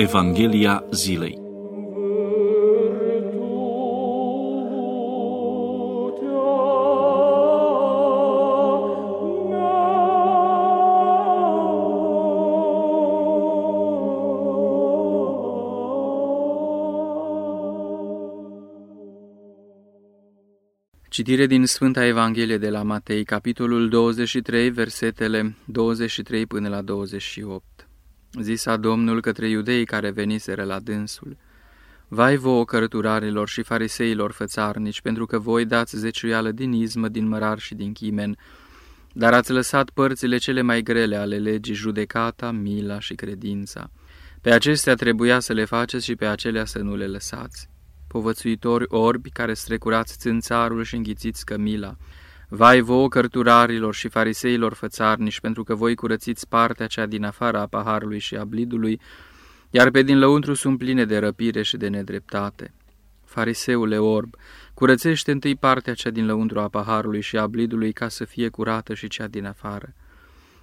Evanghelia zilei. Citire din Sfânta Evanghelie de la Matei, capitolul 23, versetele 23 până la 28. Zisa Domnul către iudeii care veniseră la dânsul, Vai vouă cărăturarilor și fariseilor fățarnici, pentru că voi dați zeciuială din izmă, din mărar și din chimen, dar ați lăsat părțile cele mai grele ale legii, judecata, mila și credința. Pe acestea trebuia să le faceți și pe acelea să nu le lăsați povățuitori orbi care strecurați țânțarul și înghițiți cămila. Vai vouă cărturarilor și fariseilor fățarniși, pentru că voi curățiți partea cea din afara a paharului și a blidului, iar pe din lăuntru sunt pline de răpire și de nedreptate. Fariseule orb, curățește întâi partea cea din lăuntru a paharului și a blidului ca să fie curată și cea din afară.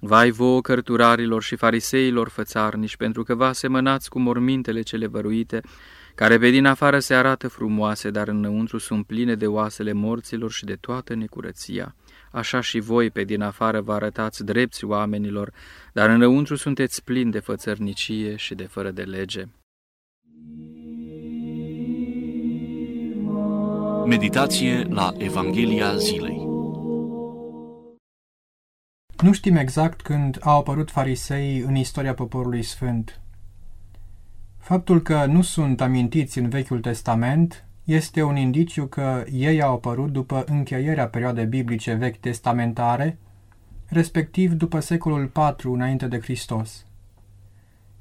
Vai vouă cărturarilor și fariseilor fățarniși, pentru că vă asemănați cu mormintele cele văruite, care pe din afară se arată frumoase, dar înăuntru sunt pline de oasele morților și de toată necurăția. Așa și voi pe din afară vă arătați drepți oamenilor, dar înăuntru sunteți plini de fățărnicie și de fără de lege. Meditație la Evanghelia zilei Nu știm exact când au apărut farisei în istoria poporului sfânt. Faptul că nu sunt amintiți în Vechiul Testament este un indiciu că ei au apărut după încheierea perioadei biblice vechi testamentare, respectiv după secolul IV înainte de Hristos.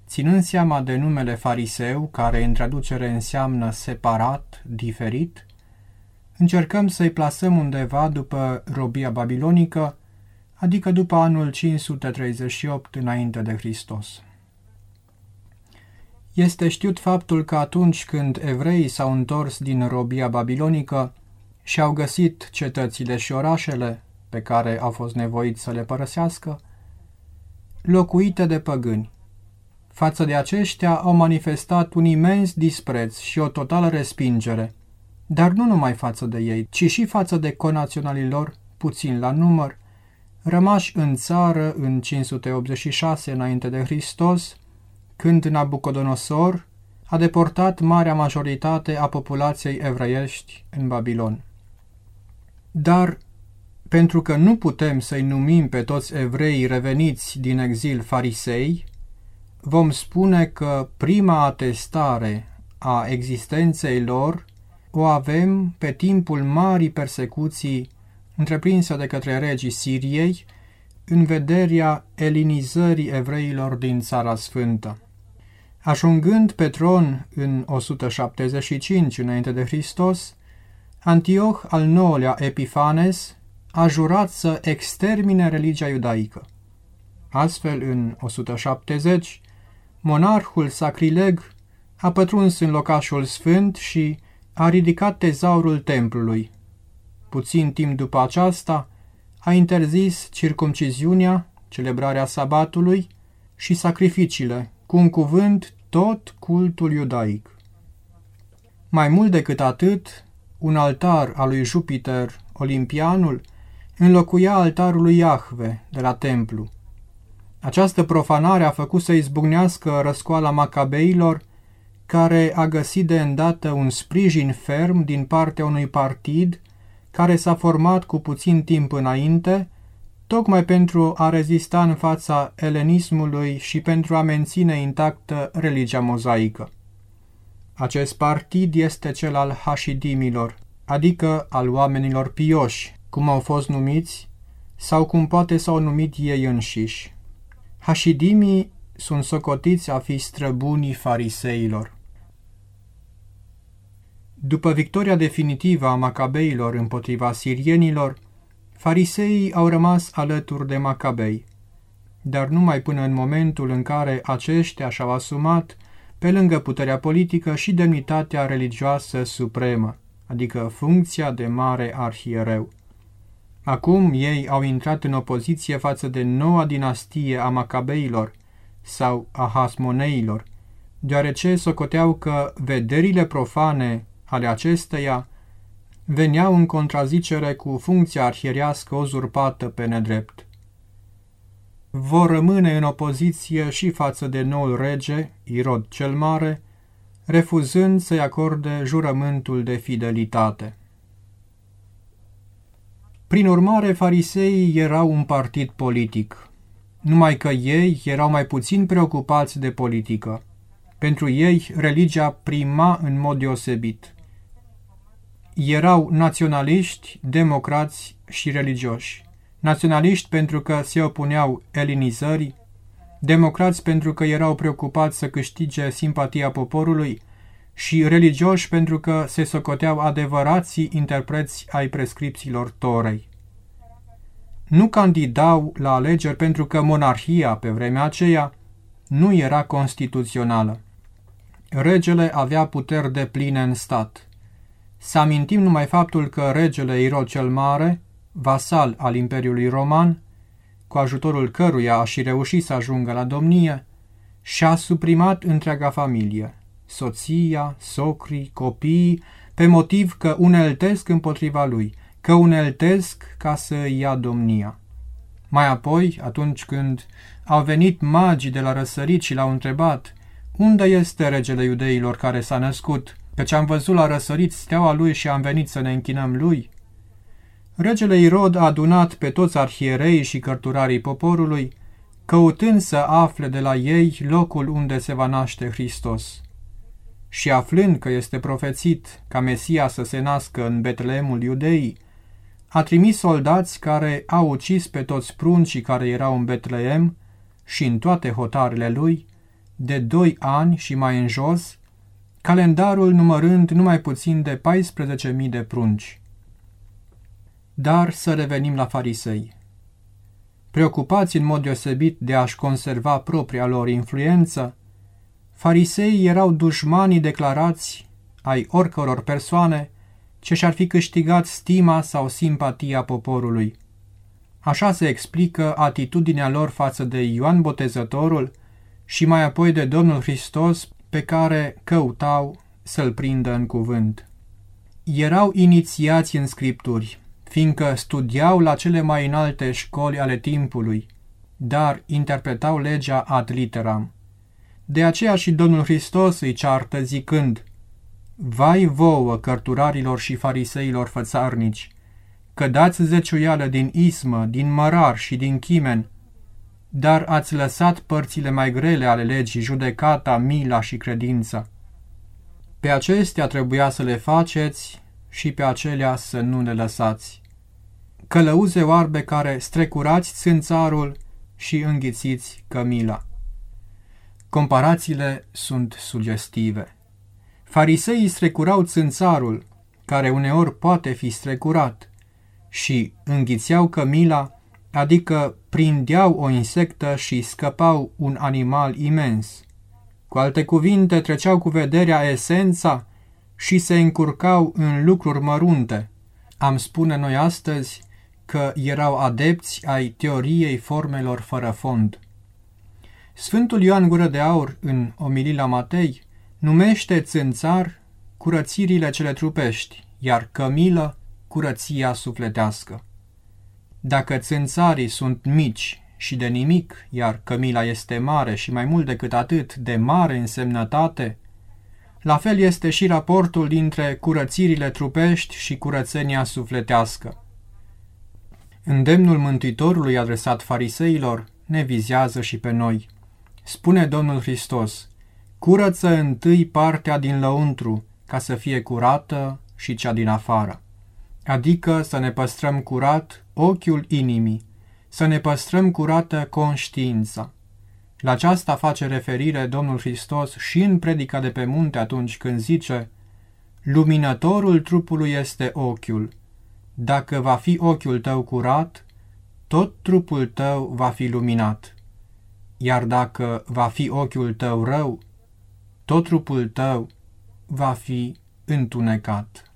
Ținând seama de numele fariseu, care în traducere înseamnă separat, diferit, încercăm să-i plasăm undeva după robia babilonică, adică după anul 538 înainte de Hristos. Este știut faptul că atunci când evreii s-au întors din robia babilonică și au găsit cetățile și orașele pe care au fost nevoiți să le părăsească, locuite de păgâni. Față de aceștia au manifestat un imens dispreț și o totală respingere, dar nu numai față de ei, ci și față de conaționalii lor, puțin la număr, rămași în țară în 586 înainte de Hristos, când Nabucodonosor a deportat marea majoritate a populației evreiești în Babilon. Dar, pentru că nu putem să-i numim pe toți evreii reveniți din exil farisei, vom spune că prima atestare a existenței lor o avem pe timpul marii persecuții întreprinse de către regii Siriei în vederea elinizării evreilor din Țara Sfântă. Ajungând pe tron în 175 înainte de Hristos, Antioch al IX-lea Epifanes a jurat să extermine religia iudaică. Astfel, în 170, monarhul sacrileg a pătruns în locașul sfânt și a ridicat tezaurul templului. Puțin timp după aceasta, a interzis circumciziunea, celebrarea sabatului și sacrificiile, cu un cuvânt tot cultul iudaic. Mai mult decât atât, un altar al lui Jupiter, olimpianul, înlocuia altarul lui Iahve de la templu. Această profanare a făcut să izbucnească răscoala macabeilor, care a găsit de îndată un sprijin ferm din partea unui partid care s-a format cu puțin timp înainte tocmai pentru a rezista în fața elenismului și pentru a menține intactă religia mozaică. Acest partid este cel al hașidimilor, adică al oamenilor pioși, cum au fost numiți, sau cum poate s-au numit ei înșiși. Hașidimii sunt socotiți a fi străbunii fariseilor. După victoria definitivă a macabeilor împotriva sirienilor, Fariseii au rămas alături de Macabei, dar numai până în momentul în care aceștia și-au asumat, pe lângă puterea politică, și demnitatea religioasă supremă, adică funcția de mare arhiereu. Acum ei au intrat în opoziție față de noua dinastie a Macabeilor sau a Hasmoneilor, deoarece socoteau că vederile profane ale acesteia veneau în contrazicere cu funcția arhierească uzurpată pe nedrept. Vor rămâne în opoziție și față de noul rege, Irod cel Mare, refuzând să-i acorde jurământul de fidelitate. Prin urmare, fariseii erau un partid politic, numai că ei erau mai puțin preocupați de politică. Pentru ei, religia prima în mod deosebit. Erau naționaliști, democrați și religioși. Naționaliști pentru că se opuneau elinizării, democrați pentru că erau preocupați să câștige simpatia poporului și religioși pentru că se socoteau adevărații interpreți ai prescripțiilor Torei. Nu candidau la alegeri pentru că monarhia pe vremea aceea nu era constituțională. Regele avea puteri de pline în stat. Să amintim numai faptul că regele Irod cel Mare, vasal al Imperiului Roman, cu ajutorul căruia a și reușit să ajungă la domnie, și-a suprimat întreaga familie, soția, socrii, copiii, pe motiv că uneltesc împotriva lui, că uneltesc ca să ia domnia. Mai apoi, atunci când au venit magii de la răsărit și l-au întrebat, unde este regele iudeilor care s-a născut, căci am văzut la răsărit steaua lui și am venit să ne închinăm lui? Regele Irod a adunat pe toți arhierei și cărturarii poporului, căutând să afle de la ei locul unde se va naște Hristos și aflând că este profețit ca Mesia să se nască în Betleemul Iudeii, a trimis soldați care au ucis pe toți pruncii care erau în Betleem și în toate hotarele lui, de doi ani și mai în jos, calendarul numărând numai puțin de 14.000 de prunci. Dar să revenim la farisei. Preocupați în mod deosebit de a-și conserva propria lor influență, Fariseii erau dușmanii declarați ai oricăror persoane ce și-ar fi câștigat stima sau simpatia poporului. Așa se explică atitudinea lor față de Ioan Botezătorul și mai apoi de Domnul Hristos pe care căutau să-l prindă în cuvânt. Erau inițiați în scripturi, fiindcă studiau la cele mai înalte școli ale timpului, dar interpretau legea ad literam. De aceea și Domnul Hristos îi ceartă zicând, Vai vouă, cărturarilor și fariseilor fățarnici, că dați zeciuială din ismă, din mărar și din chimen, dar ați lăsat părțile mai grele ale legii, judecata, mila și credința. Pe acestea trebuia să le faceți și pe acelea să nu le lăsați. Călăuze oarbe care strecurați țânțarul și înghițiți cămila. Comparațiile sunt sugestive. Fariseii strecurau țânțarul, care uneori poate fi strecurat, și înghițeau cămila, adică prindeau o insectă și scăpau un animal imens. Cu alte cuvinte, treceau cu vederea esența și se încurcau în lucruri mărunte. Am spune noi astăzi că erau adepți ai teoriei formelor fără fond. Sfântul Ioan Gură de Aur, în omilii la Matei, numește țânțar curățirile cele trupești, iar cămilă curăția sufletească. Dacă țânțarii sunt mici și de nimic, iar cămila este mare și mai mult decât atât de mare însemnătate, la fel este și raportul dintre curățirile trupești și curățenia sufletească. Îndemnul Mântuitorului adresat fariseilor ne vizează și pe noi. Spune Domnul Hristos, curăță întâi partea din lăuntru, ca să fie curată și cea din afară. Adică să ne păstrăm curat ochiul inimii, să ne păstrăm curată conștiința. La aceasta face referire Domnul Hristos și în predica de pe munte atunci când zice Luminătorul trupului este ochiul. Dacă va fi ochiul tău curat, tot trupul tău va fi luminat iar dacă va fi ochiul tău rău, tot trupul tău va fi întunecat.